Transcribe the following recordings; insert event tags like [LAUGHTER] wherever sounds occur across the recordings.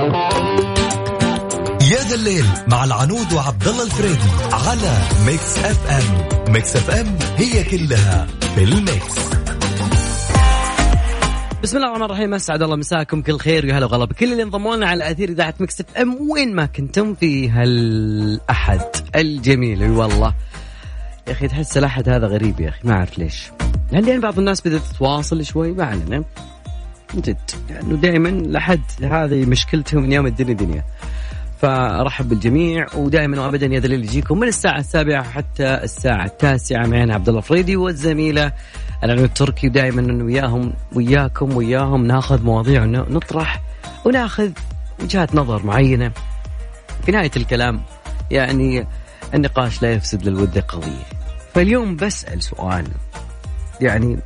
يا ذا الليل مع العنود وعبد الله الفريدي على Mix FM. Mix FM هي كلها في ال Mix. بسم الله الرحمن الرحيم. أسعد الله مساكم. كل خير ويا هلا وغلا. بكل اللي انضموا لنا على أثير إذاعة Mix FM. وين ما كنتم في هالأحد الجميل. اي والله. يا أخي تحس الأحد هذا غريب يا أخي. ما أعرف ليش. لأن يعني بعض الناس بدأت تتواصل شوي ما علينا. من جد يعني دائما الاحد هذه مشكلتهم من يوم الدنيا دنيا. فأرحب بالجميع ودائما وابدا يا دليل يجيكم من الساعة السابعة حتى الساعة التاسعة معنا عبد الله فريدي والزميلة العنود التركي ودائما وياهم وياكم وياهم ناخذ مواضيع ونطرح وناخذ وجهات نظر معينة. في نهاية الكلام يعني النقاش لا يفسد للود قضيه فاليوم بسأل سؤال يعني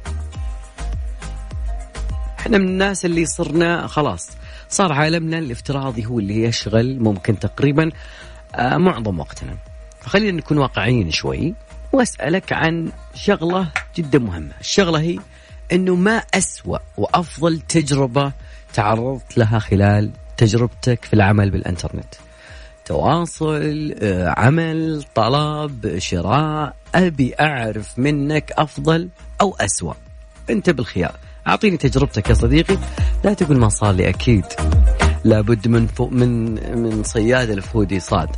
إحنا من الناس اللي صرنا خلاص صار عالمنا الافتراضي هو اللي يشغل ممكن تقريبا آه، معظم وقتنا فخلينا نكون واقعيين شوي وأسألك عن شغلة جدا مهمة، الشغلة هي إنه ما أسوأ وأفضل تجربة تعرضت لها خلال تجربتك في العمل بالإنترنت. تواصل، آه، عمل، طلب، شراء، أبي أعرف منك أفضل أو أسوأ. أنت بالخيار. أعطيني تجربتك يا صديقي، لا تقول ما صار لي أكيد. لابد من فوق من من صياد الفودي صاد.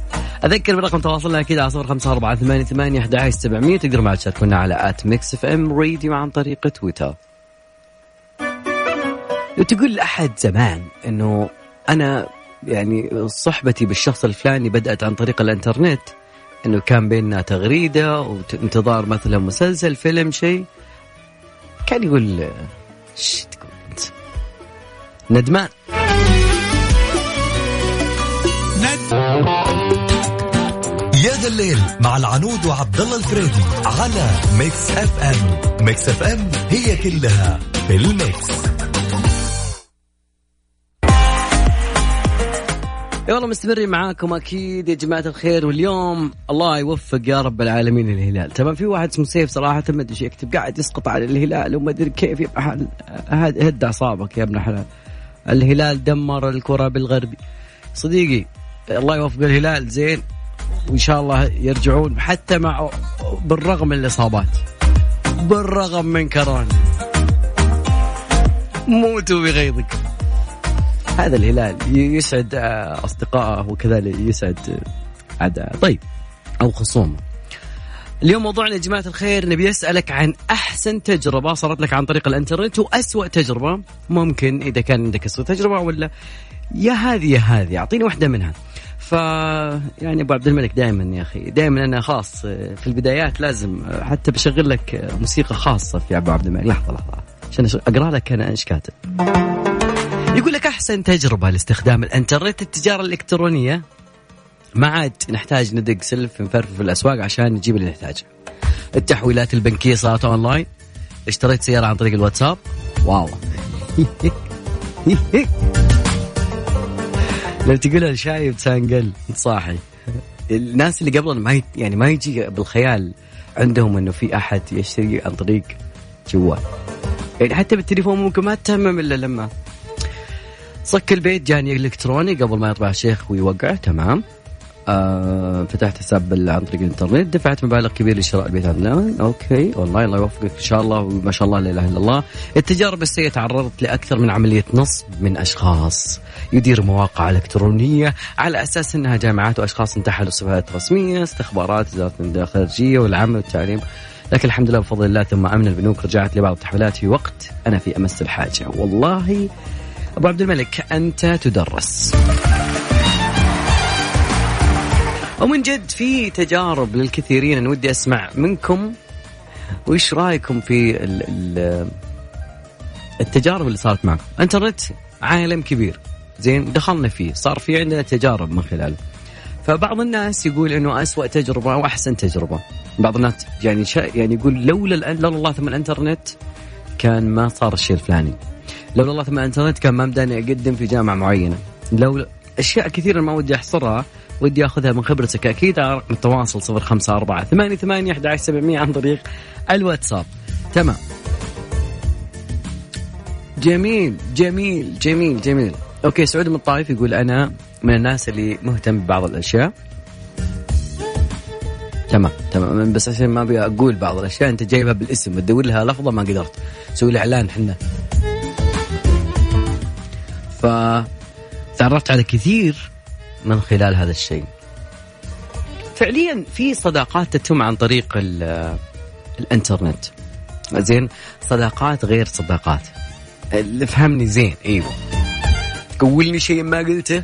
أذكر برقم تواصلنا أكيد على صفر خمسة أربعة ثمانية ثمانية أحد عشر سبعمية تقدر معنا تشاركونا على at Mix FM Radio عن طريق تويتر. تقول لأحد زمان إنه أنا يعني صحبتي بالشخص الفلاني بدأت عن طريق الإنترنت إنه كان بيننا تغريدة وانتظار مثلا مسلسل فيلم شيء كان يقول إيش تقول انت ندمان. يا ذا الليل مع العنود وعبد الله الفريدي على Mix FM. Mix FM هي كلها في والله مستمرين معاكم أكيد يا جماعة الخير واليوم الله يوفق يا رب العالمين الهلال تمام في واحد اسمه سيف صراحة ما أدري يكتب قاعد يسقط على الهلال وما أدري كيف ابن هد أعصابك يا ابن حلال. الهلال دمر الكرة بالغربي صديقي الله يوفق الهلال زين. وإن شاء الله يرجعون حتى مع بالرغم من الإصابات. بالرغم من كورونا. موتوا بغيظك. هذا الهلال يسعد أصدقائه وكذلك يسعد اعداء طيب أو خصومه اليوم موضوعنا يا جماعة الخير نبي أسألك عن أحسن تجربة صارت لك عن طريق الإنترنت وأسوأ تجربة ممكن إذا كان عندك أسوأ تجربة ولا يا هذه يا هذه. أعطيني واحدة منها. ف يعني أبو عبد الملك دائما يا أخي دائما أنا خاص في البدايات لازم حتى بشغل لك موسيقى خاصة في أبو عبد الملك. لحظة لحظة عشان أقرأ لك أنا إيش كاتب. يقول لك أحسن تجربة لاستخدام الإنترنت التجارة الإلكترونية. ما عاد نحتاج ندق سلف نفرف في الأسواق عشان نجيب اللي نحتاجه. التحويلات البنكية صارت أونلاين. اشتريت سيارة عن طريق الواتساب. واو. [LAUGHS] لو تقول شايب سانقل صاحي. الناس اللي قبل ما يعني ما يجي بالخيال عندهم إنه في أحد يشتري عن طريق جوال. يعني حتى بالتليفون ممكن ما تتمم إلا لما صك البيت جاني إلكتروني قبل ما يطبع الشيخ ويوقعه تمام. آه فتحت حساب عن طريق الإنترنت دفعت مبالغ كبيرة لشراء البيت online. Okay والله الله يوفقك إن شاء الله وما شاء الله لا إله إلا الله. التجارب السيئة تعرضت لأكثر من عملية نصب من أشخاص. يدير مواقع إلكترونية على أساس إنها جامعات وأشخاص انتحلوا صفات رسمية استخبارات وزارة الخارجية والعمل والتعليم. لكن الحمد لله بفضل الله ثم أمن البنوك رجعت لبعض التحويلات في وقت أنا في أمس الحاجة. والله أبو عبد الملك أنت تدرس. ومن جد في تجارب للكثيرين أنا ودي أسمع منكم وش رأيكم في التجارب اللي صارت معكم؟ انترنت عالم كبير. زين دخلنا فيه صار في عندنا تجارب من خلاله فبعض الناس يقول إنه اسوء تجربة أو أحسن تجربة. بعض الناس يعني شا يعني يقول لولا لولا الله ثم الإنترنت كان ما صار الشيء الفلاني. لولا الله ثم الانترنت كان ما مداني أقدم في جامعة معينة. لو أشياء كثيرة ما ودي أحصرها ودي أخذها من خبرتك أكيد على رقم التواصل 054 88 11700 عن طريق الواتساب. تمام. جميل جميل جميل جميل. أوكي سعود من الطائف يقول أنا من الناس اللي مهتم ببعض الأشياء. تمام تمام بس عشان ما أبي أقول بعض الأشياء أنت جايبها بالاسم تدور لها لفظة ما قدرت. سوي لي إعلان إحنا. ف تعرفت على كثير من خلال هذا الشيء. فعليا في صداقات تتم عن طريق الإنترنت. زين صداقات غير صداقات. اللي فهمني زين إيوه. تقولني شيء ما قلته.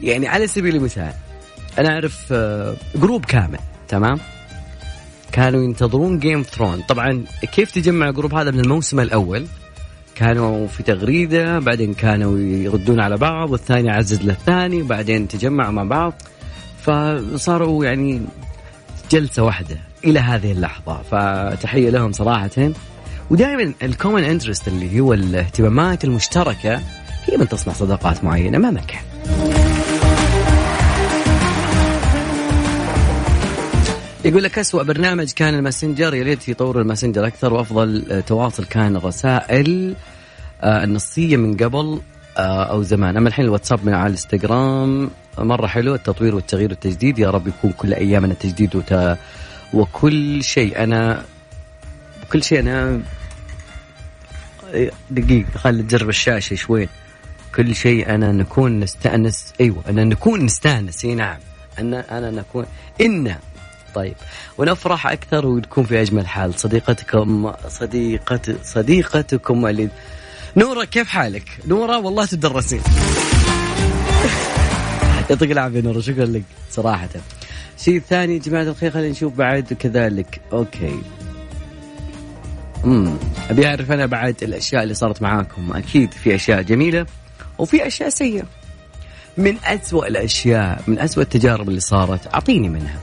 يعني على سبيل المثال أنا أعرف group كامل تمام؟ كانوا ينتظرون Game Thrones طبعا كيف تجمع ال group هذا من الموسم الأول. كانوا في تغريدة بعدين كانوا يردون على بعض والثاني عزز للثاني وبعدين تجمعوا مع بعض. فصاروا يعني جلسة واحدة إلى هذه اللحظة. فتحية لهم صراحة. ودائما ال common interest اللي هو الاهتمامات المشتركة هي من تصنع صداقات معينة مهما كان. يقول لك أسوأ برنامج كان الماسنجر يا ريت يطور الماسنجر أكثر وأفضل تواصل كان الرسائل النصية من قبل أو زمان. أما الحين الواتساب من على الإنستغرام مرة حلو التطوير والتغيير والتجديد يا رب يكون كل أيامنا تجديد وت... وكل شيء. أنا كل شيء أنا دقيقة خلي تجرب الشاشة شوي. كل شيء أنا نكون نستأنس أيوة أنا نكون نستأنس. إي نعم أنا أنا نكون إن طيب. ونفرح أكثر ونكون في أجمل حال. صديقتكم صديقة صديقتكم اللي نورة كيف حالك؟ نورة والله تدرسين. [LAUGHS] يعطيك العافية نورة شكرا لك صراحة. شيء ثاني جماعة الخير خلينا نشوف بعد كذلك. أوكي. امم أبي أعرف أنا بعد الأشياء اللي صارت معاكم. أكيد في أشياء جميلة وفي أشياء سيئة. من أسوأ الأشياء من أسوأ التجارب اللي صارت أعطيني منها.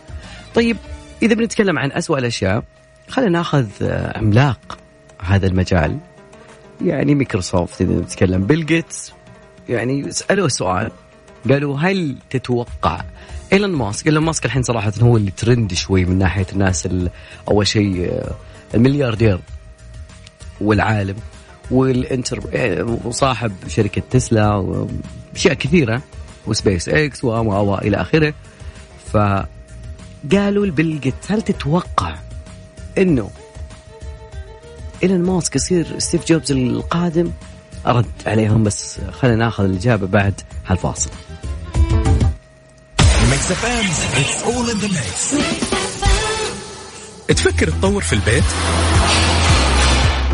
طيب إذا بنتكلم عن أسوأ الأشياء خلينا نأخذ عملاق هذا المجال. يعني مايكروسوفت إذا نتكلم بيل جيتس يعني سألوه سؤال. قالوا هل تتوقع إيلون ماسك إيلون ماسك الحين صراحة هو اللي ترند شوي من ناحية الناس أول شيء الملياردير والعالم وال entre وصاحب شركة تسلا واشياء كثيرة وسبيس إكس و إلى آخره. فقالوا لبيل جيتس هل تتوقع إنه إيلون ماسك يصير ستيف جوبز القادم رد عليهم بس خلينا ناخذ الإجابة بعد هالفاصل تفكر تطور في البيت؟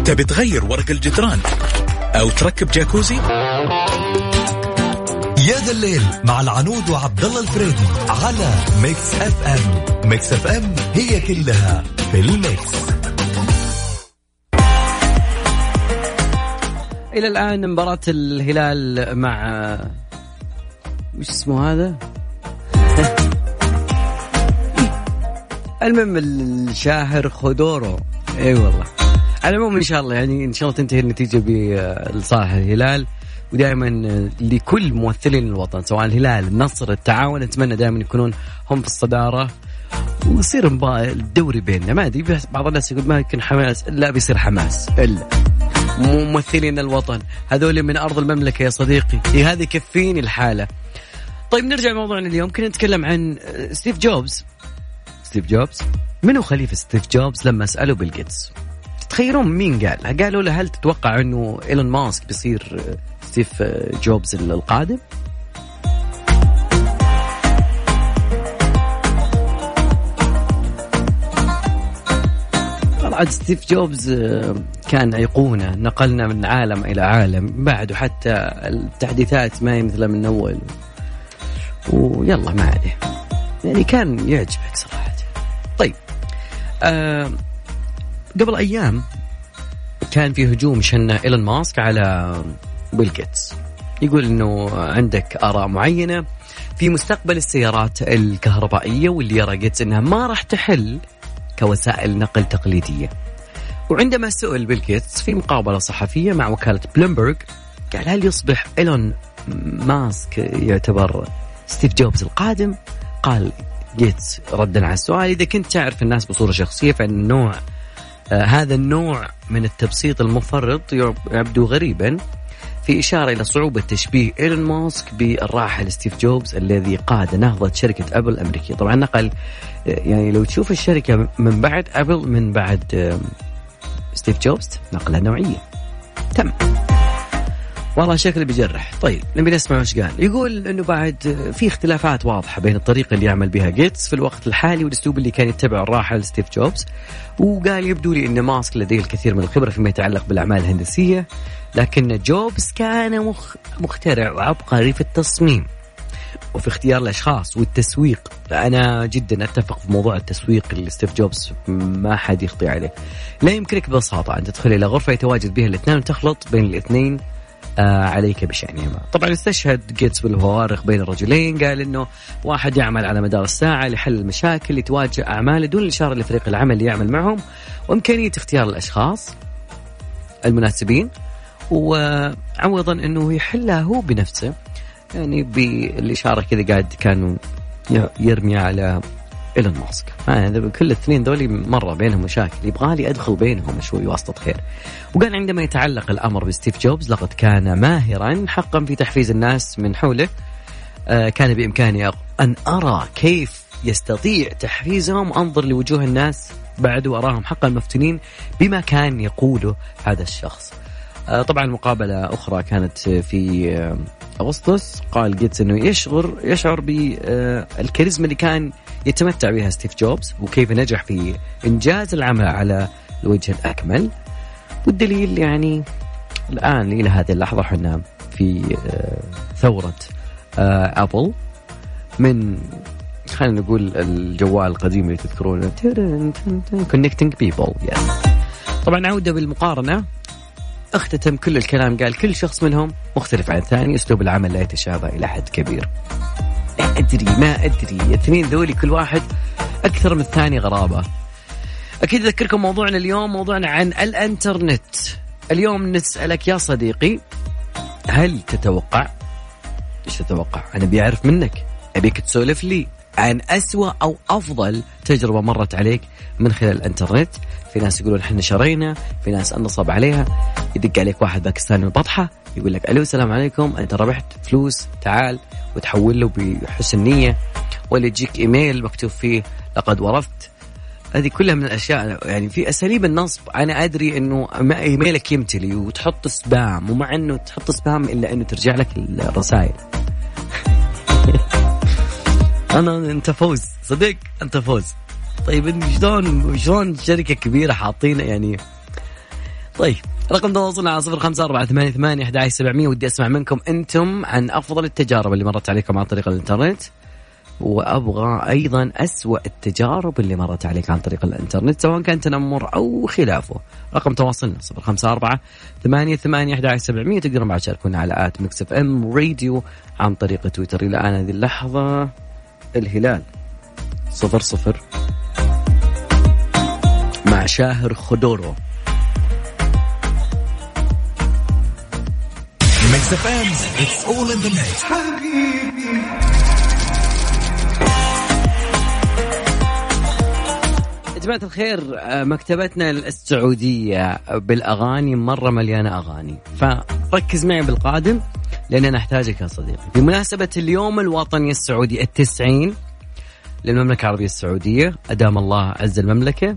تبي تغير ورق الجدران أو تركب جاكوزي؟ يا ذا الليل مع العنود وعبد الله الفريدي على Mix FM. Mix FM هي كلها في ال mix. إلى الآن مباراة الهلال مع وش اسمه هذا؟ [LAUGHS] المهم شهر خودرو إي والله. على العموم إن شاء الله يعني إن شاء الله تنتهي النتيجة لصالح الهلال. ودائما لكل ممثلين الوطن سواء الهلال النصر التعاون نتمنى دائما يكونون هم في الصدارة. ويصير الدوري بيننا. ما أدري بعض الناس يقول ما يكون حماس. لا بيصير حماس. إلا. ممثلين الوطن. هذول من أرض المملكة يا صديقي. هذه يكفيني الحالة. طيب نرجع لموضوعنا اليوم. كنا نتكلم عن ستيف جوبز. ستيف جوبز؟ منو خليفة ستيف جوبز لما سألوا بيل جيتس؟ تخيلون مين قال؟ قالوا له هل تتوقع إنه إيلون ماسك بيصير ستيف جوبز القادم. طبعا ستيف جوبز كان أيقونة نقلنا من عالم إلى عالم بعده حتى التحديثات ما هي مثل من أول. ويلا ما عليه. يعني كان يعجبك صراحة. طيب آه قبل أيام كان في هجوم شنه إيلون ماسك على بيل جيتس يقول إنه عندك آراء معينة في مستقبل السيارات الكهربائية واللي يرى جيتس إنها ما راح تحل كوسائل نقل تقليدية. وعندما سئل بيل جيتس في مقابلة صحفية مع وكالة بلومبرج قال هل يصبح إيلون ماسك يعتبر ستيف جوبز القادم؟ قال جيتس ردا على السؤال إذا كنت تعرف الناس بصورة شخصية فإن النوع آه هذا النوع من التبسيط المفرط يبدو غريبا في إشارة إلى صعوبة تشبيه إيلون ماسك بالراحل ستيف جوبز الذي قاد نهضة شركة أبل الأمريكية طبعا نقل يعني لو تشوف الشركة من بعد أبل من بعد ستيف جوبز نقلة نوعية تم. والله شكله بيجرح. طيب نبي نسمع وش قال. يقول إنه بعد في اختلافات واضحة بين الطريقة اللي يعمل بها جيتس في الوقت الحالي والأسلوب اللي كان يتبعه الراحل ستيف جوبز. وقال يبدو لي إن ماسك لديه الكثير من الخبرة فيما يتعلق بالأعمال الهندسية لكن جوبز كان مخ مخترع وعبقري في التصميم. وفي اختيار الأشخاص والتسويق. أنا جدا أتفق في موضوع التسويق اللي ستيف جوبز ما حد يخطي عليه. لا يمكنك ببساطة أن تدخل إلى غرفة يتواجد بها الاثنين وتخلط بين الاثنين عليك بشأنهما طبعا استشهد جيتس بالفوارق بين الرجلين قال إنه واحد يعمل على مدار الساعة لحل المشاكل اللي تواجه أعماله دون الإشارة لفريق العمل اللي يعمل معهم وإمكانية اختيار الأشخاص المناسبين وعوضا إنه يحلها هو بنفسه يعني بالإشارة كذا قاعد كانوا يرمي على إيلون ماسك. يعني كل الاثنين ذولي مرة بينهم مشاكل. يبغى لي أدخل بينهم شوي واسطة خير. وقال عندما يتعلق الأمر بستيف جوبز لقد كان ماهرا حقا في تحفيز الناس من حوله. آه كان بإمكاني أن أرى كيف يستطيع تحفيزهم. أنظر لوجوه الناس بعد وأراهم حقا مفتونين بما كان يقوله هذا الشخص. آه، طبعا مقابلة أخرى كانت في آه، أغسطس. قال جيتس أنه يشعر يشعر بالكاريزما اللي كان يتمتع بها ستيف جوبز وكيف نجح في إنجاز العمل على الوجه الأكمل. والدليل يعني الآن إلى هذه اللحظة إحنا في آه، ثورة Apple. من خلينا نقول الجوال القديم اللي تذكرونه connecting people طبعا عودة بالمقارنة. أختتم كل الكلام قال كل شخص منهم مختلف عن الثاني أسلوب العمل لا يتشابه إلى حد كبير. أدري ما أدري. الاثنين ذولي كل واحد أكثر من الثاني غرابة. أكيد أذكركم موضوعنا اليوم موضوعنا عن الإنترنت. اليوم نسألك يا صديقي هل تتوقع؟ إيش تتوقع؟ أنا بيعرف منك. أبيك تسولف لي عن أسوأ أو أفضل تجربة مرت عليك من خلال الإنترنت. في ناس يقولون إحنا شرينا في ناس نصب عليها. يدق عليك واحد باكستاني من البطحة يقول لك ألو السلام عليكم. أنت ربحت فلوس تعال. وتحول له بحسن نية. ولا يجيك إيميل مكتوب فيه لقد ورثت. هذه كلها من الأشياء يعني في أساليب النصب. أنا أدري إنه إيميلك يمتلي وتحط سبام ومع إنه تحط سبام إلا إنه ترجع لك الرسائل. [LAUGHS] أنا أنت فوز. صدق أنت فوز. طيب شلون شلون شركة كبيرة حاطين يعني طيب رقم تواصلنا على صفر خمسة أربعة ثمانية ثمانية أحد سبعمية ودي أسمع منكم أنتم عن أفضل التجارب اللي مرت عليكم عن طريق الإنترنت وأبغى أيضا أسوأ التجارب اللي مرت عليك عن طريق الإنترنت سواء كان تنمر أو خلافه. رقم تواصلنا صفر خمسة أربعة ثمانية ثمانية أحد سبعمية تقدرون بعد تشاركونا على at Mix FM Radio عن طريق تويتر. إلى الآن هذه اللحظة الهلال صفر صفر مع شاهر خدورو Mix FM, it's all in the mix. يا جماعة الخير مكتبتنا السعودية بالأغاني مرة مليانة أغاني فركز معي بالقادم لأن أنا أحتاجك يا صديقي بمناسبة اليوم الوطني السعودي التسعين للمملكة العربية السعودية أدام الله عز المملكة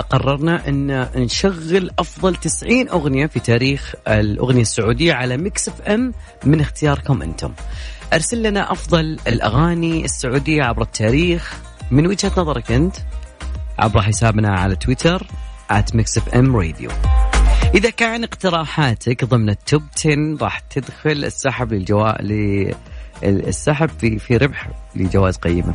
قررنا أن نشغل أفضل 90 أغنية في تاريخ الأغنية السعودية على Mix FM من اختياركم أنتم. أرسل لنا أفضل الأغاني السعودية عبر التاريخ من وجهة نظرك أنت عبر حسابنا على تويتر at mixfmradio إذا كان اقتراحاتك ضمن ال top 10 راح تدخل السحب للجوائز السحب في في ربح لجوائز قيمة.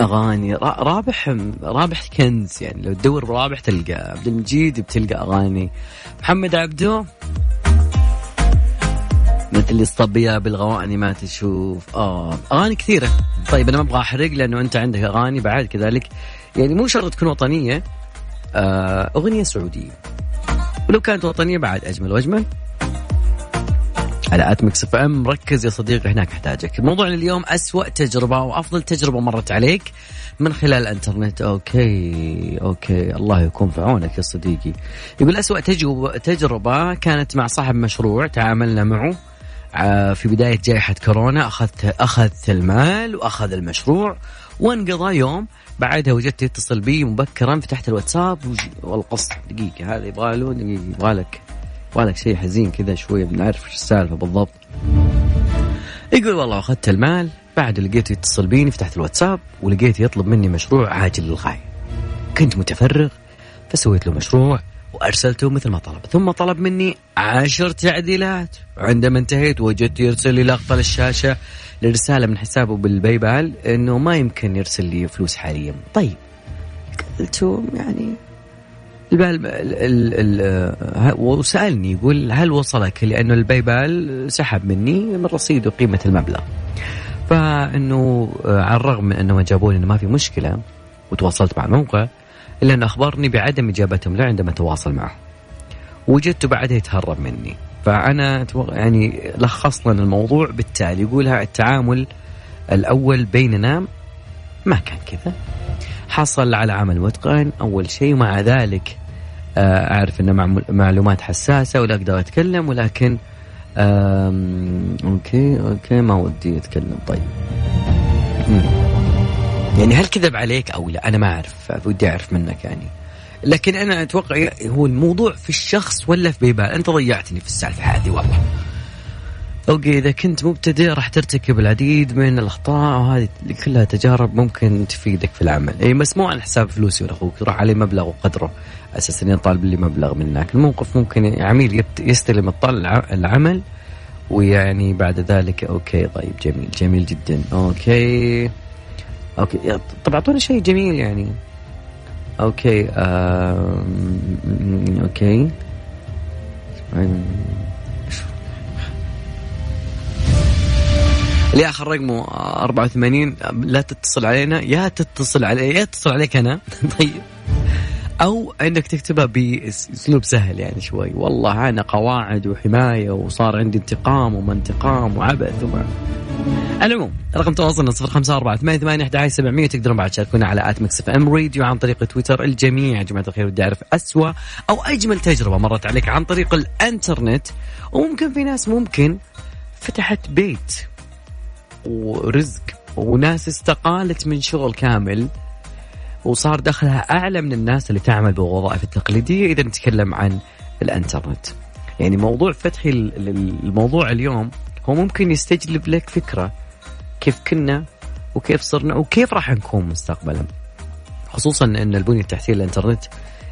أغاني. رابح رابح كنز يعني. لو تدور رابح تلقى عبد المجيد بتلقى أغاني. محمد عبدو. مثل الصبية بالغواني ما تشوف. آه أغاني كثيرة. طيب أنا ما أبغى أحرق لأنه أنت عندك أغاني بعد كذلك. يعني مو شرط تكون وطنية. آه أغنية سعودية. ولو كانت وطنية بعد أجمل وأجمل. على at Mix FM. ركز يا صديقي هناك احتاجك موضوعنا اليوم أسوأ تجربة وأفضل تجربة مرت عليك من خلال الإنترنت. okay okay. الله يكون في عونك يا صديقي. يقول أسوأ تجربه تجربة كانت مع صاحب مشروع تعاملنا معه آه، في بداية جائحة كورونا. اخذت أخذت المال وأخذ المشروع. وانقضى يوم بعدها وجدت يتصل بي مبكرا فتحت الواتساب. والقص دقيقة هذا يبغى له دقيقة يبغى لك. يبغى لك شيء حزين كذا شوية بنعرف إيش السالفة بالضبط. يقول والله أخذت المال بعد لقيته يتصل بيني فتحت الواتساب ولقيته يطلب مني مشروع عاجل للغاية. كنت متفرغ فسويت له مشروع وأرسلته مثل ما طلب. ثم طلب مني عشر تعديلات. عندما انتهيت وجدت يرسل لي لقطة للشاشة لرسالة من حسابه بالباي بال إنه ما يمكن يرسل لي فلوس حاليا. طيب قلت يعني البال ال ال وسألني يقول هل وصلك؟ لأنه الباي بال سحب مني من رصيده قيمه المبلغ. فإنه على الرغم من أنهم جابوا لي إنه ما في مشكلة وتواصلت مع الموقع إلا أنه أخبرني بعدم اجابتهم له عندما تواصل معه. وجدته بعدها يتهرب مني. فأنا يعني لخصنا الموضوع بالتالي يقولها التعامل الأول بيننا ما كان كذا. حصل على عمل متقن أول شيء مع ذلك أعرف إنه معلومات حساسة ولا أقدر أتكلم ولكن okay okay ما ودي أتكلم. طيب. مم. يعني هل كذب عليك أو لا؟ أنا ما أعرف. ودي أعرف منك يعني. لكن أنا أتوقع هو الموضوع في الشخص ولا في PayPal أنت ضيعتني في السالفة هذه والله. okay إذا كنت مبتدئ راح ترتكب العديد من الأخطاء وهذه كلها تجارب ممكن تفيدك في العمل. اي بس مو على حساب فلوسي ولا أخوك راح عليه مبلغ وقدره أساسا يطالب لي مبلغ منك الموقف ممكن عميل يستلم الطلع العمل ويعني بعد ذلك okay طيب جميل جميل جدا. okay أوكي طب أعطوني شيء جميل يعني. okay آه... okay. اللي اخر رقمه 84 لا تتصل علينا يا تتصل علي يا تتصل عليك أنا. [LAUGHS] طيب. أو انك تكتبها بأسلوب سهل يعني شوي. والله أنا قواعد وحماية وصار عندي انتقام وما انتقام وعبث وما. العموم رقم تواصلنا صفر خمسة أربعة ثمانية ثمانية أحد سبعمية. تقدرون بعد تشاركونا على at Mix FM Radio عن طريق تويتر الجميع. يا جماعة الخير ودي أعرف أسوأ أو أجمل تجربة مرت عليك عن طريق الإنترنت. وممكن في ناس ممكن فتحت بيت. ورزق وناس استقالت من شغل كامل وصار دخلها أعلى من الناس اللي تعمل بالوظائف التقليدية إذا نتكلم عن الإنترنت. يعني موضوع فتح الموضوع اليوم هو ممكن يستجلب لك فكرة كيف كنا وكيف صرنا وكيف راح نكون مستقبلا. خصوصا إن البنية التحتية للإنترنت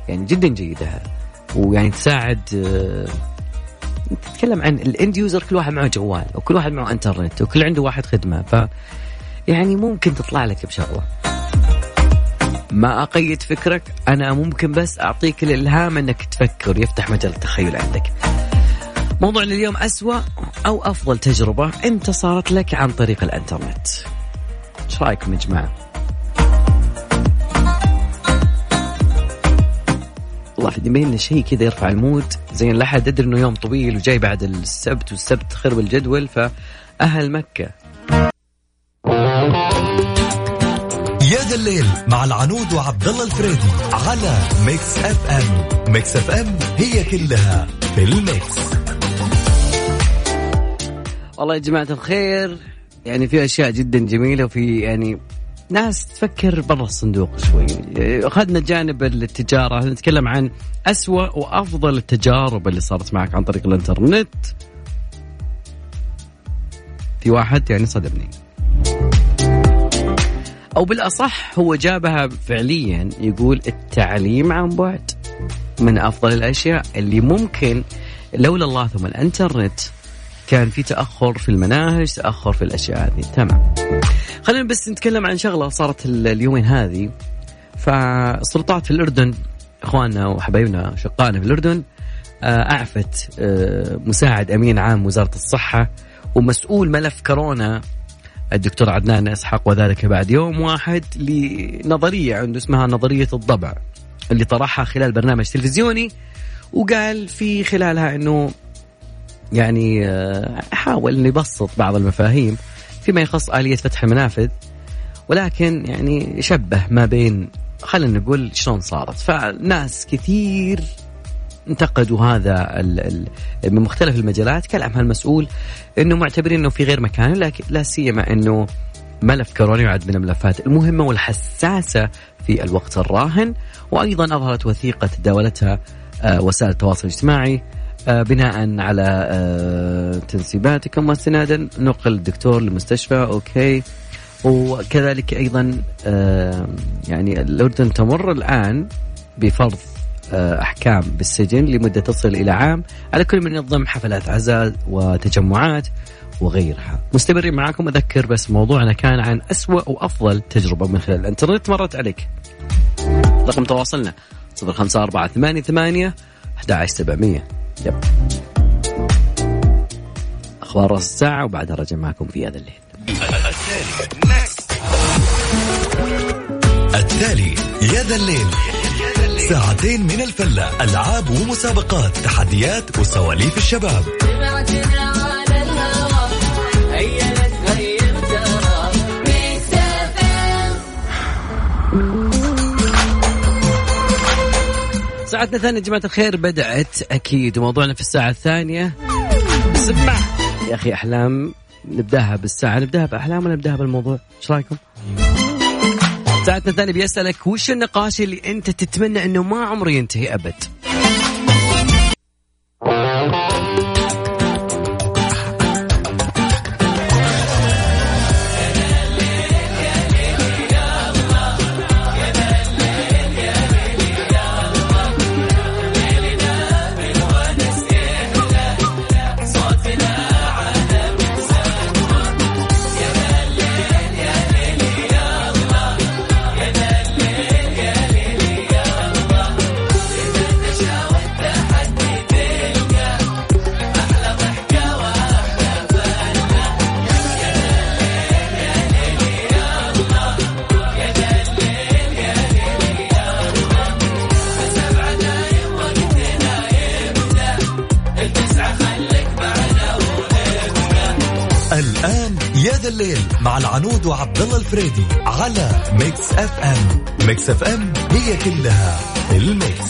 يعني جدا جيدة ويعني تساعد تتكلم عن الاند يوزر كل واحد معه جوال وكل واحد معه انترنت وكل عنده واحد خدمة. ف يعني ممكن تطلع لك بشغله ما أقيد فكرك أنا ممكن بس أعطيك الإلهام إنك تفكر يفتح مجال التخيل عندك. موضوعنا اليوم أسوأ أو أفضل تجربة أنت صارت لك عن طريق الإنترنت؟ إيش رأيكم يا جماعة؟ والله يبين لنا شيء كذا يرفع المود. زين لا أحد يدري إنه يوم طويل وجاي بعد السبت والسبت خرب الجدول فأهل مكة. يا ذا الليل مع العنود وعبد الله الفريدي على Mix FM Mix FM هي كلها في ال mix. والله يا جماعة الخير يعني في أشياء جدا جميلة وفي يعني ناس تفكر برا الصندوق شوي. أخذنا جانب التجارة. نتكلم عن أسوأ وأفضل التجارب اللي صارت معك عن طريق الإنترنت؟ في واحد يعني صدمني. أو بالأصح هو جابها فعليا يقول التعليم عن بعد. من أفضل الأشياء اللي ممكن لولا الله ثم الإنترنت كان في تأخر في المناهج تأخر في الأشياء هذه. تمام. خلينا بس نتكلم عن شغلة صارت اليومين هذه. فالسلطات في الأردن إخواننا وحبايبنا شقائنا في الأردن آه، أعفت آه، مساعد أمين عام وزارة الصحة ومسؤول ملف كورونا. الدكتور عدنان اسحاق وذلك بعد يوم واحد لنظرية عنده اسمها نظرية الضبع اللي طرحها خلال برنامج تلفزيوني وقال في خلالها إنه يعني آه، حاول انه يبسط بعض المفاهيم فيما يخص آلية فتح المنافذ ولكن يعني شبه ما بين خلينا نقول شلون صارت. فناس كثير انتقدوا هذا من مختلف المجالات كلام هالمسؤول إنه معتبرين إنه في غير مكان لكن لا سيما إنه ملف كورونا يعد من الملفات المهمة والحساسة في الوقت الراهن وأيضا أظهرت وثيقة تداولتها آه، وسائل التواصل الاجتماعي آه، بناء على آه، تنسيباتكم واستنادا استنادا نقل الدكتور لمستشفى أوكي. وكذلك أيضا آه، يعني الأردن تمر الآن بفرض أحكام بالسجن لمدة تصل إلى عام. على كل من ينظم حفلات عزاء وتجمعات وغيرها. مستمرين معاكم. أذكر بس موضوعنا كان عن أسوأ وأفضل تجربة من خلال الإنترنت. مرت عليك. رقم تواصلنا 05488 11700 يب. أخبار راس الساعة وبعدها رجع معكم في هذا الليل. التالي يا ذا الليل. ساعتين من الفلة ألعاب ومسابقات تحديات وسواليف الشباب. ساعتنا الثانية جماعة الخير بدأت أكيد وموضوعنا في الساعة الثانية. سمع يا أخي أحلام نبدأها بالساعة نبدأها بأحلام ولا نبدأها بالموضوع؟ إيش رأيكم؟ ساعتنا الثانية بيسألك وش النقاش اللي أنت تتمنى أنه ما عمره ينتهي أبد؟ العنود وعبد الله الفريدي على Mix FM Mix FM هي كلها ال mix.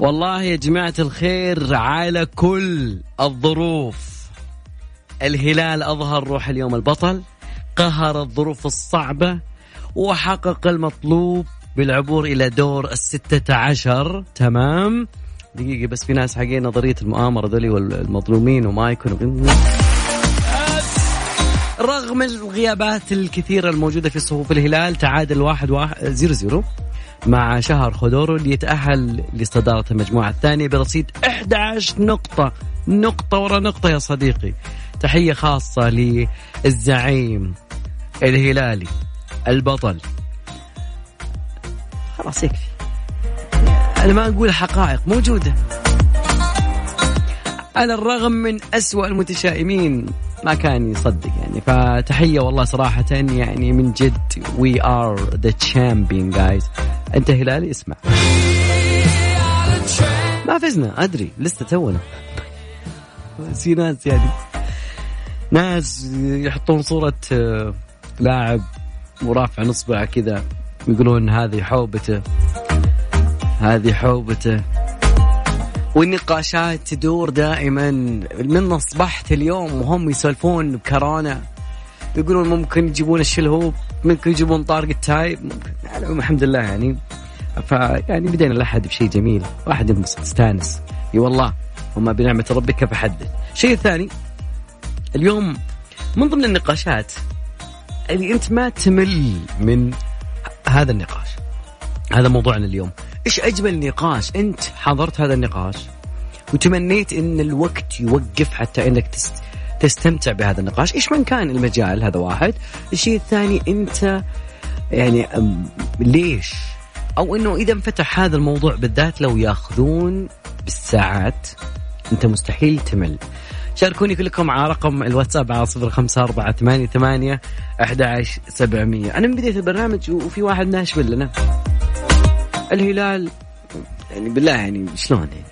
والله يا جماعة الخير على كل الظروف. الهلال أظهر روح اليوم البطل قهر الظروف الصعبة وحقق المطلوب بالعبور إلى دور الستة عشر. تمام؟ دقيقة بس في ناس حقين نظرية المؤامرة ذولي والمظلومين وما يكونوا رغم الغيابات الكثيرة الموجودة في صفوف الهلال تعادل واحد واحد zero zero مع شهر خودرو ليتأهل لصدارة المجموعة الثانية برصيد 11 نقطة. نقطة ورا نقطة يا صديقي. تحية خاصة للزعيم الهلالي. البطل. خلاص يكفي. أنا ما أقول حقائق موجودة. على الرغم من أسوأ المتشائمين ما كان يصدق يعني. فتحية والله صراحة يعني من جد we are the champion guys أنت هلالي اسمع. ما فزنا أدري لسه تونا. في ناس يعني ناس يحطون صورة آه، لاعب ورافع نصبع كذا يقولون هذه حوبته هذه حوبته. والنقاشات تدور دائما من أصبحت اليوم وهم يسولفون بكورونا. يقولون ممكن يجيبون الشلهوب ممكن يجيبون طارق التايب ممكن يعني الحمد لله يعني. فيعني بدينا الأحد بشيء جميل واحد ينبسط يستانس إي والله وما بنعمة ربك فحدث. الشيء الثاني اليوم من ضمن النقاشات اللي أنت ما تمل من هذا النقاش. هذا موضوعنا اليوم. إيش أجمل نقاش؟ أنت حضرت هذا النقاش وتمنيت إن الوقت يوقف حتى إنك تستمتع بهذا النقاش. إيش من كان المجال؟ هذا واحد. الشيء الثاني أنت يعني ليش؟ أو إنه إذا انفتح هذا الموضوع بالذات لو ياخذون بالساعات أنت مستحيل تمل. شاركوني كلكم على رقم الواتساب على صفر خمسة أربعة ثمانية ثمانية أحد سبعمية. أنا من بداية البرنامج وفي واحد ناشف لنا الهلال يعني بالله يعني شلون يعني؟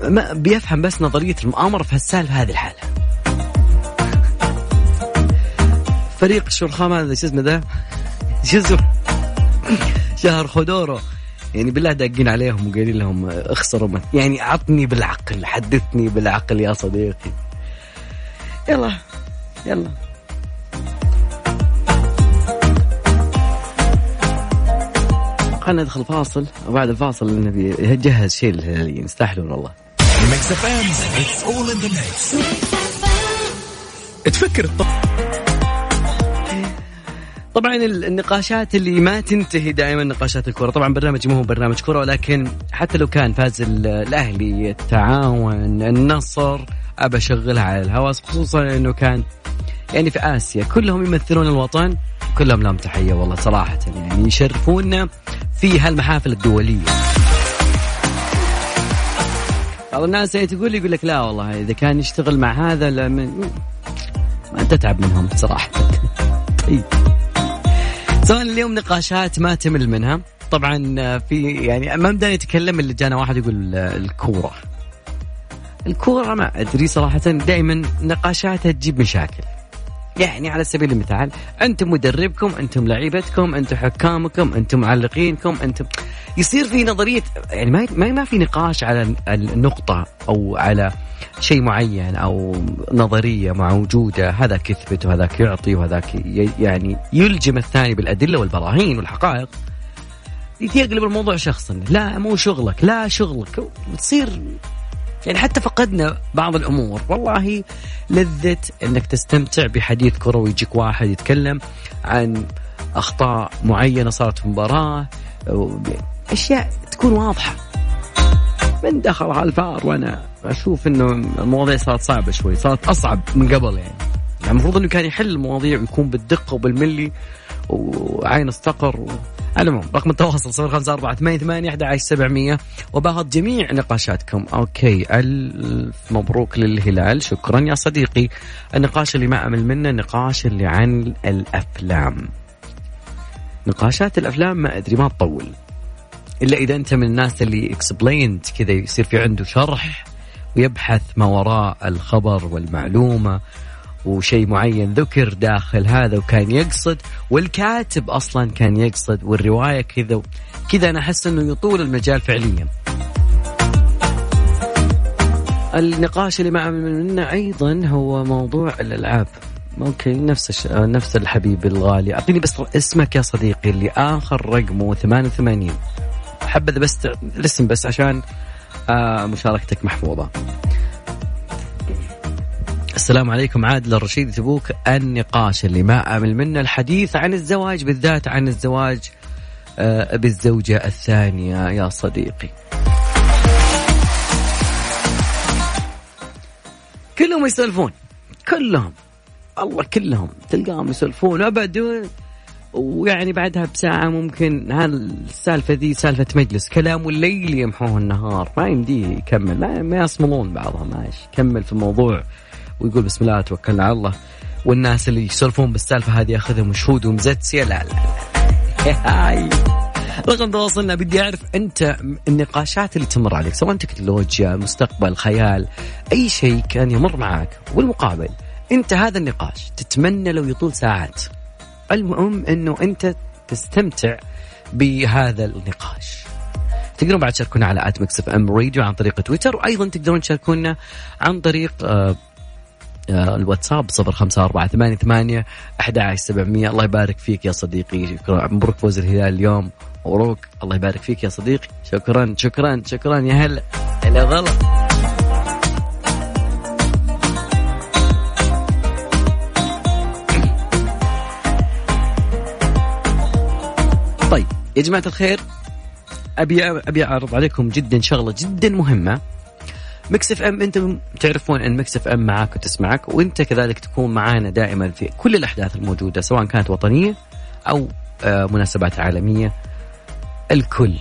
ما, ما بيفهم بس نظرية المؤامرة في هالسالفة هذه الحالة. فريق الشرخام هذا شو اسمه ذا؟ شو اسمه؟ شهر خدوره يعني بالله داقين عليهم وقايلين لهم اخسروا من يعني عطني بالعقل حدثني بالعقل يا صديقي. يلا يلا. خلينا ندخل فاصل وبعد الفاصل نبي يجهز شيء للهلاليين يستاهلون والله. Mix FM it's all in the mix تفكر الط- طبعا النقاشات اللي ما تنتهي دائما نقاشات الكره طبعا برنامج مو هو برنامج كره ولكن حتى لو كان فاز ال- الأهلي التعاون النصر أبى أشغلها على الهواء خصوصا إنه كان يعني في آسيا. كلهم يمثلون الوطن كلهم لهم تحية والله صراحة يعني يشرفونا في هالمحافل الدولية. بعض الناس يعني تقول يقول لك لا والله إذا كان يشتغل مع هذا لا من ما تتعب منهم صراحة. [LAUGHS] طيب. سواء اليوم نقاشات ما تمل منها. طبعا في يعني ما بدنا نتكلم اللي جانا واحد يقول الكورة. الكورة ما أدري صراحة دائما نقاشاتها تجيب مشاكل. يعني على سبيل المثال أنتم مدربكم أنتم لعيبتكم أنتم حكامكم أنتم معلقينكم أنتم يصير في نظرية يعني ما ما في نقاش على النقطة أو على شيء معين أو نظرية موجوده هذاك يثبت وهذاك يعطي وهذاك يعني يلجم الثاني بالأدلة والبراهين والحقائق. يقلب الموضوع شخصا لا مو شغلك لا شغلك. تصير يعني حتى فقدنا بعض الأمور. والله لذة إنك تستمتع بحديث كروي ويجيك واحد يتكلم عن أخطاء معينة صارت في مباراة أشياء تكون واضحة. من دخل على الفار وأنا أشوف إنه المواضيع صارت صعبة شوي صارت أصعب من قبل يعني. يعني المفروض إنه كان يحل المواضيع ويكون بالدقة وبالملي وعين استقر و... العموم رقم التواصل صفر خمسة أربعة ثمانية ثمانية أحد عشر سبعمية. وباخذ جميع نقاشاتكم. أوكي ألف مبروك للهلال. شكرا يا صديقي. النقاش اللي ما أمل منه النقاش اللي عن الأفلام. نقاشات الأفلام ما أدري ما تطول. إلا إذا أنت من الناس اللي اكسبليند كذا يصير في عنده شرح ويبحث ما وراء الخبر والمعلومة. وشيء معين ذكر داخل هذا وكان يقصد والكاتب أصلا كان يقصد والرواية كذا كذا أنا أحس إنه يطول المجال فعليا. النقاش اللي معه منه أيضا هو موضوع الألعاب. أوكي نفس الش... نفس الحبيب الغالي أعطيني بس اسمك يا صديقي اللي آخر رقمه 88 حبذا بس الاسم بس عشان آه مشاركتك محفوظة السلام عليكم عادل الرشيد تبوك النقاش اللي ما أمل منه الحديث عن الزواج بالذات عن الزواج آه، بالزوجة الثانية يا صديقي. كلهم يسولفون كلهم الله كلهم تلقاهم يسولفون أبد ويعني بعدها بساعة ممكن هالسالفة ذي سالفة مجلس كلام والليل يمحوه النهار ما يمديه يكمل ما يصملون بعضهم ماشي كمل في الموضوع. ويقول بسم الله توكلنا على الله. والناس اللي يسولفون بالسالفة هذه ياخذهم شهود ومزتسيه لا لا [LAUGHS] هاي. رقم تواصلنا. بدي أعرف أنت النقاشات اللي تمر عليك سواء تكنولوجيا مستقبل خيال أي شيء كان يمر معك والمقابل أنت هذا النقاش تتمنى لو يطول ساعات. المهم أنه أنت تستمتع بهذا النقاش. تقدرون بعد تشاركونا على at Mix FM Radio عن طريق تويتر وأيضا تقدرون تشاركونا عن طريق آه الواتساب ثمانية أحد عشر سبعمية. الله يبارك فيك يا صديقي. شكرا. مبروك فوز الهلال اليوم. مبروك. الله يبارك فيك يا صديقي. شكرا. شكرا. شكرا. يا هلا. هلا غلط. طيب يا جماعة الخير أبي أبي أعرض عليكم جدا شغلة جدا مهمة. Mix FM أنتم تعرفون ان Mix FM معاك وتسمعك وانت كذلك تكون معانا دائما في كل الأحداث الموجودة سواء كانت وطنية أو آه، مناسبات عالمية الكل.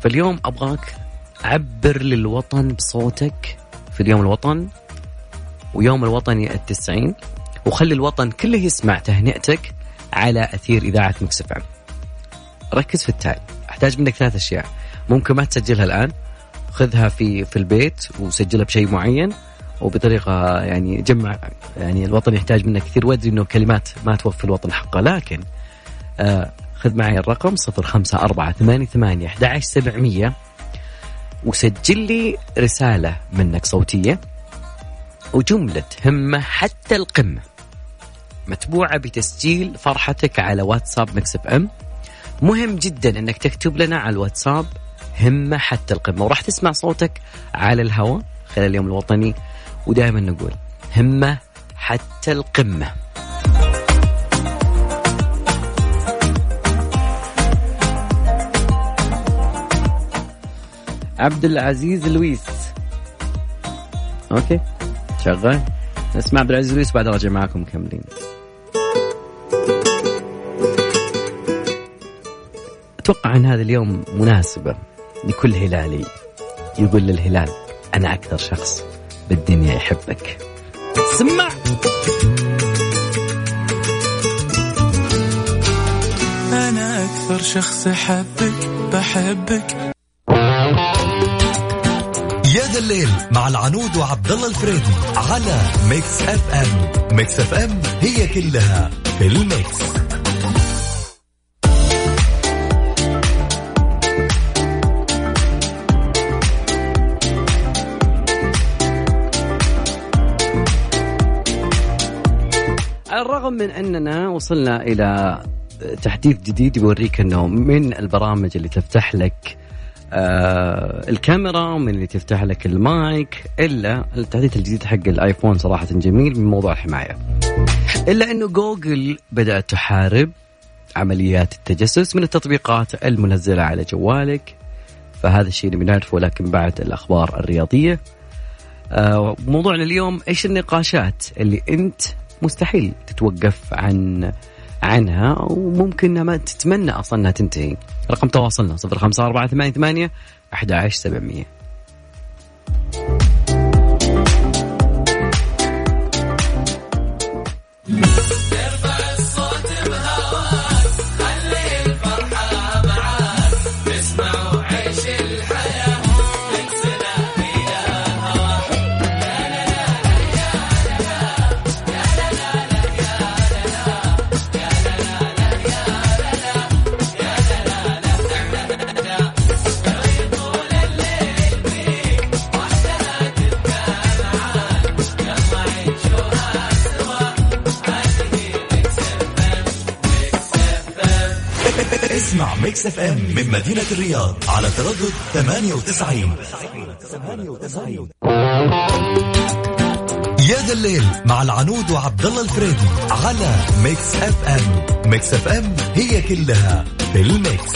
فاليوم أبغاك عبر للوطن بصوتك في اليوم الوطن ويوم الوطني التسعين وخلي الوطن كله يسمع تهنئتك على أثير إذاعة مكسف ركز في التالي أحتاج منك ثلاث أشياء. ممكن ما تسجلها الآن خذها في في البيت وسجلها بشيء معين وبطريقة يعني جمع يعني الوطن يحتاج منك كثير. وادري إنه كلمات ما توفي الوطن حقه لكن آه خذ معي الرقم 054 11 700 وسجل لي رسالة منك صوتية وجملة همة حتى القمة متبوعة بتسجيل فرحتك على واتساب Mix FM. مهم جدا إنك تكتب لنا على الواتساب همة حتى القمة. وراح تسمع صوتك على الهواء خلال اليوم الوطني ودائما نقول همة حتى القمة. عبد العزيز لويس. أوكي شغال. نسمع عبد العزيز لويس بعد راجع معاكم مكملين. أتوقع إن هذا اليوم مناسبة. لكل هلالي. يقول للهلال أنا أكثر شخص بالدنيا يحبك. سمع! أنا أكثر شخص أحبك بحبك. يا ذا الليل مع العنود وعبد الله الفريدي على Mix FM. Mix FM هي كلها في ال mix. أننا وصلنا إلى تحديث جديد يوريك أنه من البرامج اللي تفتح لك آه الكاميرا ومن اللي تفتح لك المايك إلا التحديث الجديد حق الآيفون صراحة جميل من موضوع الحماية. إلا أنه جوجل بدأت تحارب عمليات التجسس من التطبيقات المنزلة على جوالك فهذا الشيء اللي بنعرفه لكن بعد الأخبار الرياضية. آه موضوعنا اليوم إيش النقاشات اللي أنت مستحيل تتوقف عن عنها وممكن ما تتمنى أصلا إنها تنتهي. رقم تواصلنا 05488 11700 مدينة الرياض على تردد 98 98 يا ذا الليل مع العنود وعبد الله الفريدي على Mix FM. Mix FM هي كلها في ال mix.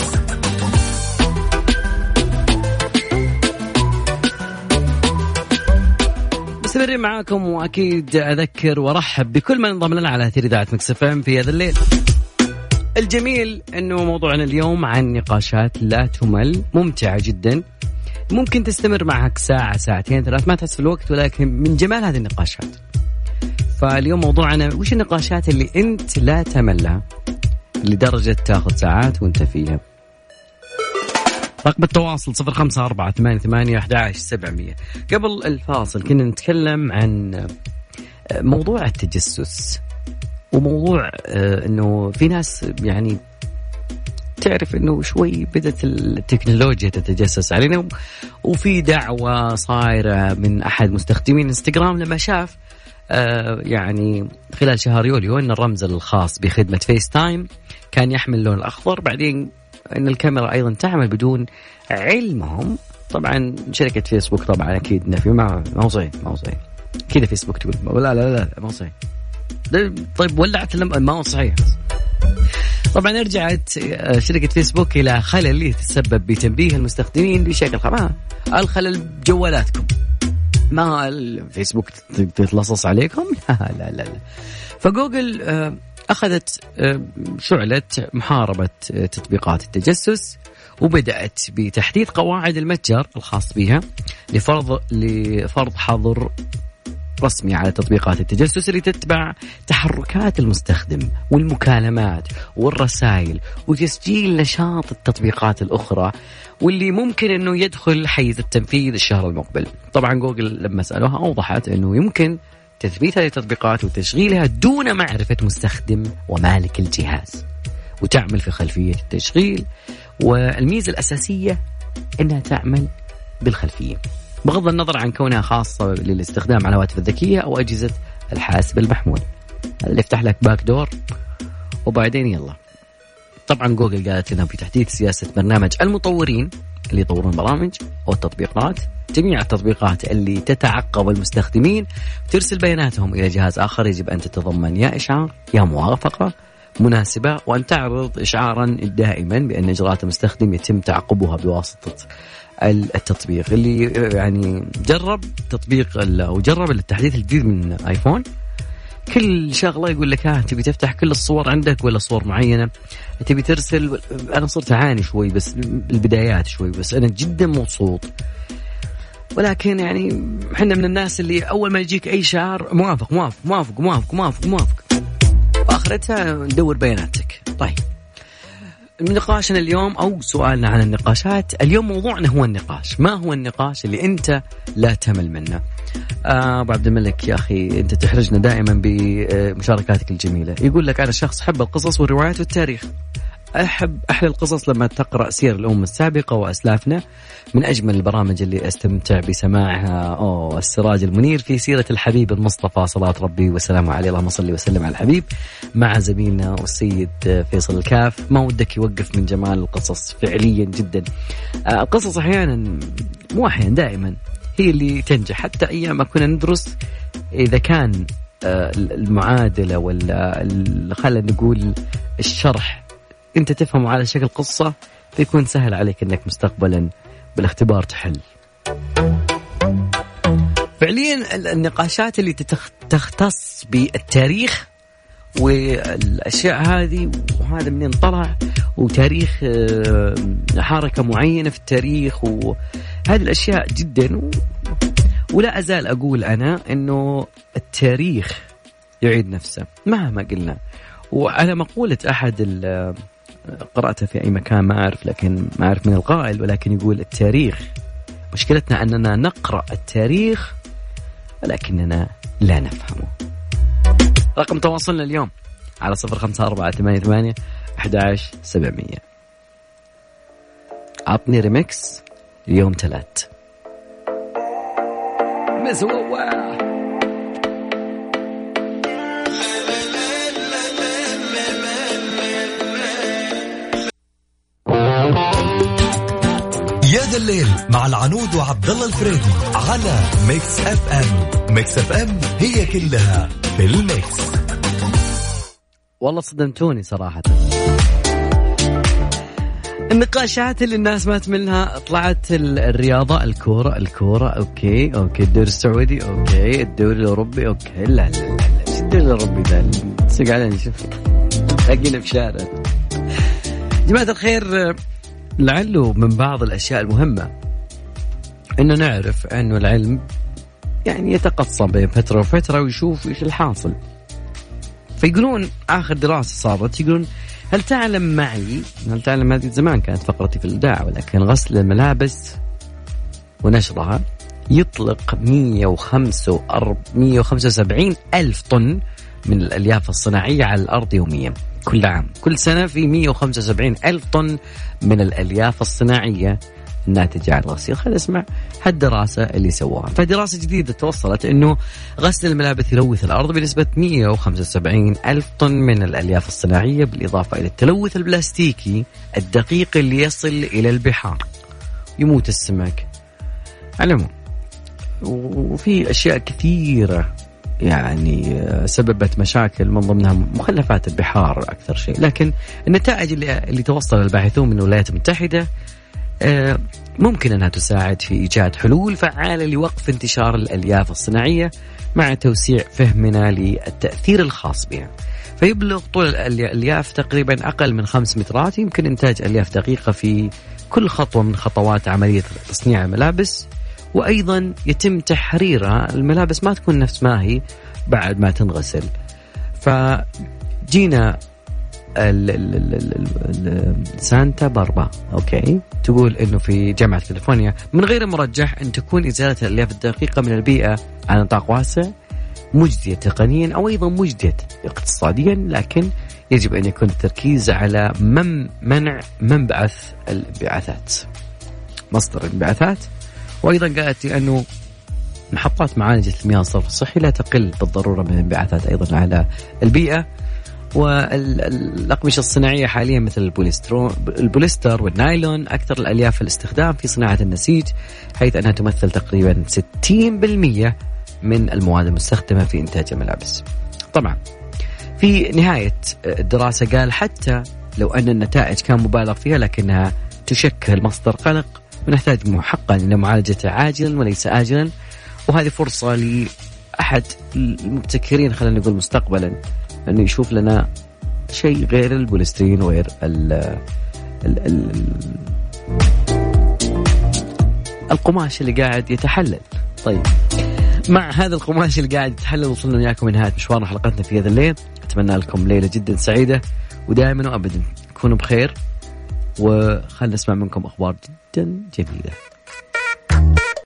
مستمرين معاكم وأكيد أذكر وأرحب بكل من انضم لنا على أثير إذاعة ام في هذا الليل. الجميل إنه موضوعنا اليوم عن نقاشات لا تمل ممتعة جدا ممكن تستمر معك ساعة ساعتين ثلاث ما تحس في الوقت ولكن من جمال هذه النقاشات. فاليوم موضوعنا وش النقاشات اللي أنت لا تملها لدرجة تاخذ ساعات وأنت فيها. رقم التواصل صفر خمسة أربعة ثمانية ثمانية أحد سبعمية قبل الفاصل كنا نتكلم عن موضوع التجسس وموضوع آه، أنه في ناس يعني تعرف إنه شوي بدأت التكنولوجيا تتجسس علينا وفي دعوة صايرة من أحد مستخدمين إنستغرام لما شاف آه، يعني خلال شهر يوليو إن الرمز الخاص بخدمة FaceTime كان يحمل اللون الأخضر بعدين إن الكاميرا أيضا تعمل بدون علمهم. طبعا شركة فيسبوك طبعا أكيد نفي ما ما هو صحيح ما هو صحيح. كذا فيسبوك تقول لا لا لا, لا ما هو صحيح. طيب ولعت ما هو صحيح. طبعا رجعت شركة فيسبوك إلى خلل يتسبب بتنبيه المستخدمين بشكل خلاص الخلل بجوالاتكم ما الفيسبوك تتلصص عليكم؟ [LAUGHS] لا لا لا, لا. فجوجل أخذت شعلة محاربة تطبيقات التجسس وبدأت بتحديد قواعد المتجر الخاص بها لفرض لفرض حظر رسمي على تطبيقات التجسس اللي تتبع تحركات المستخدم والمكالمات والرسائل وتسجيل نشاط التطبيقات الأخرى واللي ممكن أنه يدخل حيز التنفيذ الشهر المقبل. طبعا جوجل لما سألوها أوضحت أنه يمكن تثبيت هذه التطبيقات وتشغيلها دون معرفة مستخدم ومالك الجهاز. وتعمل في خلفية التشغيل والميزة الأساسية أنها تعمل بالخلفية. بغض النظر عن كونها خاصة للاستخدام على الهواتف الذكية أو أجهزة الحاسب المحمول. اللي يفتح لك باك دور وبعدين يلا. طبعا جوجل قالت لنا بتحديث سياسة برنامج المطورين اللي يطورون برامج أو التطبيقات جميع التطبيقات اللي تتعقب المستخدمين ترسل بياناتهم إلى جهاز آخر يجب أن تتضمن يا إشعار يا موافقة مناسبة وأن تعرض إشعارا دائما بأن إجراءات المستخدم يتم تعقبها بواسطة التطبيق اللي يعني جرب تطبيق أو جرب التحديث الجديد من آيفون. كل شغلة يقول لك ها تبي تفتح كل الصور عندك ولا صور معينة؟ تبي ترسل أنا صرت أعاني شوي بس البدايات شوي بس أنا جدا مبسوط. ولكن يعني إحنا من الناس اللي أول ما يجيك أي شعار موافق موافق موافق موافق موافق موافق. وآخرتها ندور بياناتك. طيب. نقاشنا اليوم أو سؤالنا عن النقاشات. اليوم موضوعنا هو النقاش. ما هو النقاش اللي أنت لا تمل منه؟ آه أبو عبد الملك يا أخي أنت تحرجنا دائما بمشاركاتك الجميلة. يقول لك أنا شخص حب القصص والروايات والتاريخ. أحب أحلى القصص لما تقرأ سير الامه السابقة وأسلافنا من أجمل البرامج اللي استمتع بسماعها. أوه السراج المنير في سيرة الحبيب المصطفى صلاة ربي وسلامه عليه. اللهم صل وسلم على الحبيب. مع زميلنا والسيد فيصل الكاف ما ودك يوقف من جمال القصص فعليا جدا. آه، القصص أحيانا مو أحيانا دائما هي اللي تنجح. حتى أيام ما كنا ندرس إذا كان آه، المعادلة ولا خلينا نقول الشرح انت تفهمه على شكل قصة فيكون سهل عليك انك مستقبلا بالاختبار تحل. فعليا النقاشات اللي تختص بالتاريخ والأشياء هذه وهذا منين طلع وتاريخ آه، حركة معينة في التاريخ وهذه الأشياء جدا و... ولا أزال أقول أنا إنه التاريخ يعيد نفسه مهما قلنا وعلى مقولة أحد قرأتها في أي مكان ما أعرف لكن ما أعرف من القائل ولكن يقول التاريخ. مشكلتنا أننا نقرأ التاريخ ولكننا لا نفهمه. رقم تواصلنا اليوم على صفر خمسة أربعة ثمانية ثمانية أحد سبعمية. عطني ريمكس اليوم ثلاث. مزووة يا ذا الليل مع العنود وعبد الله الفريدي على Mix FM. Mix FM هي كلها في ال mix. والله صدمتوني صراحة. النقاشات اللي الناس ما تملها طلعت الرياضة الكورة الكورة okay okay الدوري السعودي okay الدوري الأوروبي okay لا لا لا, لا. الدوري الأوروبي ذا تسق علينا شوف لاقينا في شارع. جماعة الخير لعله من بعض الأشياء المهمة. إنه نعرف انه العلم يعني يتقصى بين فترة وفترة ويشوف إيش الحاصل. فيقولون آخر دراسة صارت يقولون هل تعلم معي هل تعلم هذه زمان كانت فقرتي في الإذاعة ولكن غسل الملابس ونشرها يطلق 175 ألف طن من الألياف الصناعية على الأرض يوميا. كل عام. كل سنة في 175 ألف طن من الألياف الصناعية الناتجة عن الغسيل خلينا نسمع هالدراسة اللي سووها فدراسة جديدة توصلت أنه غسل الملابس يلوث الأرض بنسبة 175 ألف طن من الألياف الصناعية بالإضافة إلى التلوث البلاستيكي الدقيق اللي يصل إلى البحار. يموت السمك. على العموم. وفي أشياء كثيرة يعني آه، سببت مشاكل من ضمنها مخلفات البحار أكثر شيء، لكن النتائج اللي اللي توصل الباحثون من الولايات المتحدة آه، ممكن أنها تساعد في إيجاد حلول فعالة لوقف انتشار الألياف الصناعية مع توسيع فهمنا للتأثير الخاص بها. فيبلغ طول الألياف تقريبا أقل من خمس مترات يمكن إنتاج ألياف دقيقة في كل خطوة من خطوات عملية تصنيع الملابس وأيضا يتم تحريرها الملابس ما تكون نفس ما هي بعد ما تنغسل. فجينا سانتا باربرا okay؟ تقول إنه في جامعة كاليفورنيا. من غير المرجح أن تكون إزالة الألياف الدقيقة من البيئة على نطاق واسع مجديه تقنيا أو أيضا مجديه اقتصاديا لكن يجب أن يكون التركيز على من منع منبعث الانبعاثات. مصدر الانبعاثات وأيضا قالت أنه محطات معالجة المياه الصرف الصحي لا تقل بالضرورة من الانبعاثات أيضا على البيئة والأقمشة الصناعية حاليا مثل البوليستر والنايلون أكثر الألياف الاستخدام في صناعة النسيج حيث أنها تمثل تقريبا 60% من المواد المستخدمة في إنتاج الملابس. طبعا في نهاية الدراسة قال حتى لو أن النتائج كان مبالغ فيها لكنها تشكل مصدر قلق ونحتاج محقا إلى معالجته عاجلا وليس آجلا. وهذه فرصة لأحد المبتكرين خلينا نقول مستقبلا انه يشوف لنا شيء غير البوليسترين وغير ال ال ال القماش اللي قاعد يتحلل. طيب مع هذا القماش اللي قاعد يتحلل وصلنا وياكم لنهاية مشوار حلقتنا في هذا الليل. أتمنى لكم ليلة جدا سعيدة ودائما وابدا تكونوا بخير. وخلنا نسمع منكم أخبار جدا جميلة.